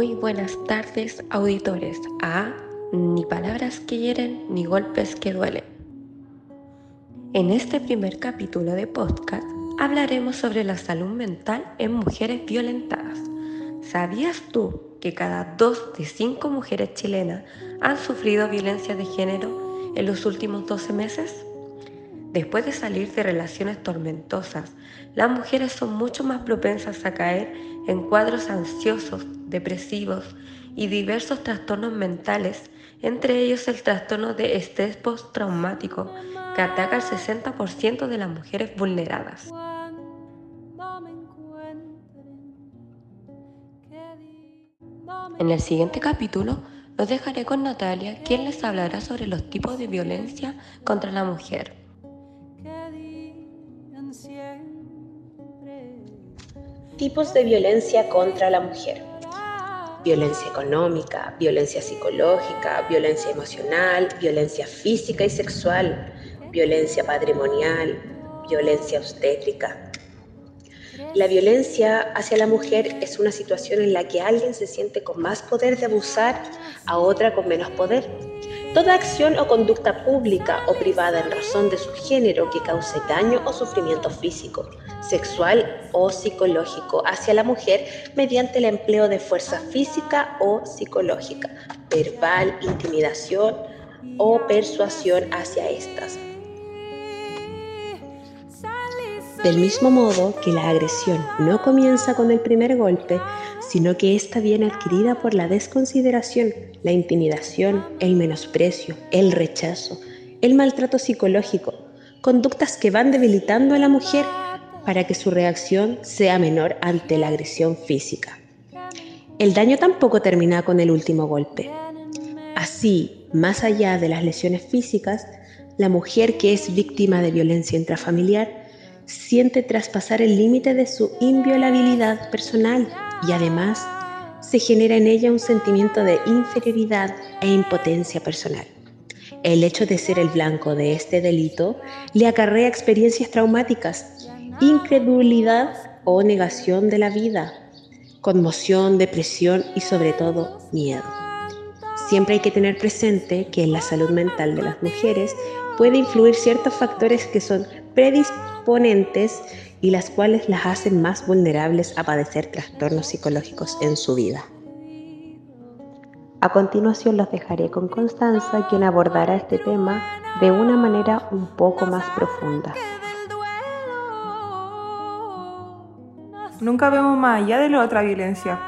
Muy buenas tardes, auditores. A ni palabras que hieren ni golpes que duelen. En este primer capítulo de podcast hablaremos sobre la salud mental en mujeres violentadas. ¿Sabías tú que cada dos de cinco mujeres chilenas han sufrido violencia de género en los últimos 12 meses? Después de salir de relaciones tormentosas, las mujeres son mucho más propensas a caer en cuadros ansiosos, depresivos y diversos trastornos mentales, entre ellos el trastorno de estrés postraumático, que ataca al 60% de las mujeres vulneradas. En el siguiente capítulo los dejaré con Natalia, quien les hablará sobre los tipos de violencia contra la mujer. Tipos de violencia contra la mujer. Violencia económica, violencia psicológica, violencia emocional, violencia física y sexual, violencia patrimonial, violencia obstétrica, la violencia hacia la mujer es una situación en la que alguien se siente con más poder de abusar a otra con menos poder. Toda acción o conducta pública o privada en razón de su género que cause daño o sufrimiento físico, sexual o psicológico hacia la mujer mediante el empleo de fuerza física o psicológica, verbal, intimidación o persuasión hacia estas. Del mismo modo que la agresión no comienza con el primer golpe, sino que ésta viene adquirida por la desconsideración, la intimidación, el menosprecio, el rechazo, el maltrato psicológico, conductas que van debilitando a la mujer para que su reacción sea menor ante la agresión física. El daño tampoco termina con el último golpe. Así, más allá de las lesiones físicas, la mujer que es víctima de violencia intrafamiliar siente traspasar el límite de su inviolabilidad personal y además se genera en ella un sentimiento de inferioridad e impotencia personal. El hecho de ser el blanco de este delito le acarrea experiencias traumáticas, incredulidad o negación de la vida, conmoción, depresión y sobre todo miedo. Siempre hay que tener presente que en la salud mental de las mujeres puede influir ciertos factores que son y las cuales las hacen más vulnerables a padecer trastornos psicológicos en su vida. A continuación los dejaré con Constanza, quien abordará este tema de una manera un poco más profunda. Nunca vemos más allá de la otra violencia.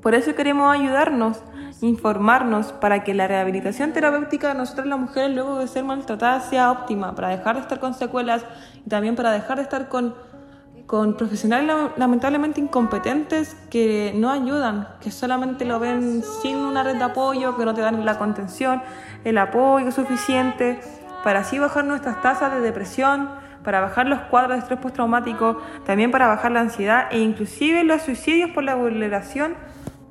Por eso queremos ayudarnos informarnos para que la rehabilitación terapéutica de nosotras las mujeres luego de ser maltratadas sea óptima, para dejar de estar con secuelas y también para dejar de estar con, con profesionales lamentablemente incompetentes que no ayudan, que solamente lo ven sin una red de apoyo, que no te dan la contención, el apoyo suficiente, para así bajar nuestras tasas de depresión, para bajar los cuadros de estrés postraumático, también para bajar la ansiedad e inclusive los suicidios por la vulneración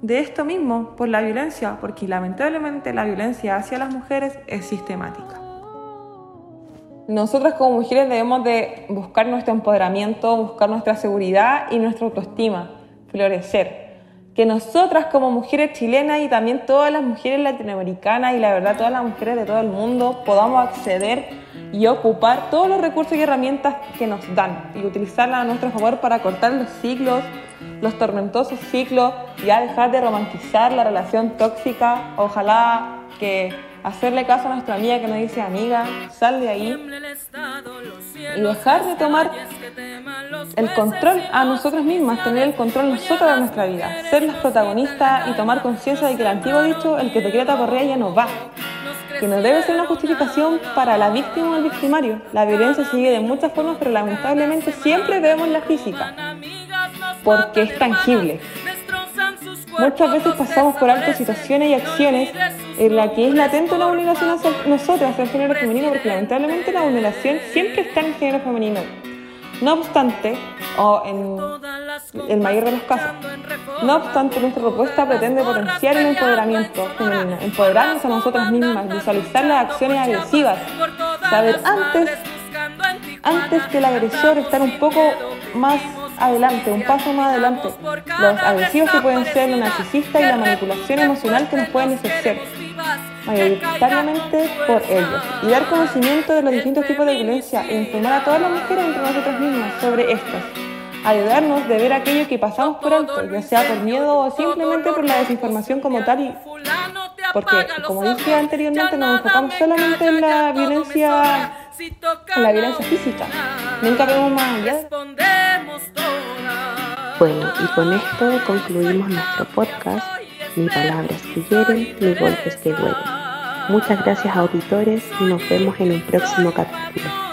de esto mismo, por la violencia, porque lamentablemente la violencia hacia las mujeres es sistemática. Nosotras como mujeres debemos de buscar nuestro empoderamiento, buscar nuestra seguridad y nuestra autoestima, florecer. Que nosotras como mujeres chilenas y también todas las mujeres latinoamericanas y la verdad todas las mujeres de todo el mundo podamos acceder y ocupar todos los recursos y herramientas que nos dan y utilizarlas a nuestro favor para cortar los ciclos, los tormentosos ciclos, ya dejar de romantizar la relación tóxica, ojalá que hacerle caso a nuestra amiga que nos dice amiga, sal de ahí y dejar de tomar el control a nosotros mismas, tener el control nosotros de nuestra vida, ser las protagonistas y tomar conciencia de que el antiguo dicho, el que te quiere correa ya no va, que no debe ser una justificación para la víctima o el victimario. La violencia sigue de muchas formas, pero lamentablemente siempre vemos la física porque es tangible. Muchas veces pasamos por altas situaciones y acciones en las que es latente una vulneración hacia nosotros, hacia el género femenino, porque lamentablemente la vulneración siempre está en el género femenino. No obstante, o en el mayor de los casos, no obstante, nuestra propuesta pretende potenciar el empoderamiento femenino, empoderarnos a nosotras mismas, visualizar las acciones agresivas, saber antes, antes que el agresor estar un poco más adelante, un paso más adelante. Los agresivos que pueden ser, narcisistas y la manipulación emocional que nos pueden ejercer, mayoritariamente por ellos. Y dar conocimiento de los distintos tipos de violencia e informar a todas las mujeres entre nosotros mismas sobre estas. Ayudarnos de ver aquello que pasamos por alto, ya sea por miedo o simplemente por la desinformación como tal y porque, como dije anteriormente, nos enfocamos solamente en la violencia, en la violencia física. Nunca vemos más allá. Bueno, y con esto concluimos nuestro podcast. Ni palabras que hieren, ni golpes que duelen. Muchas gracias auditores y nos vemos en un próximo capítulo.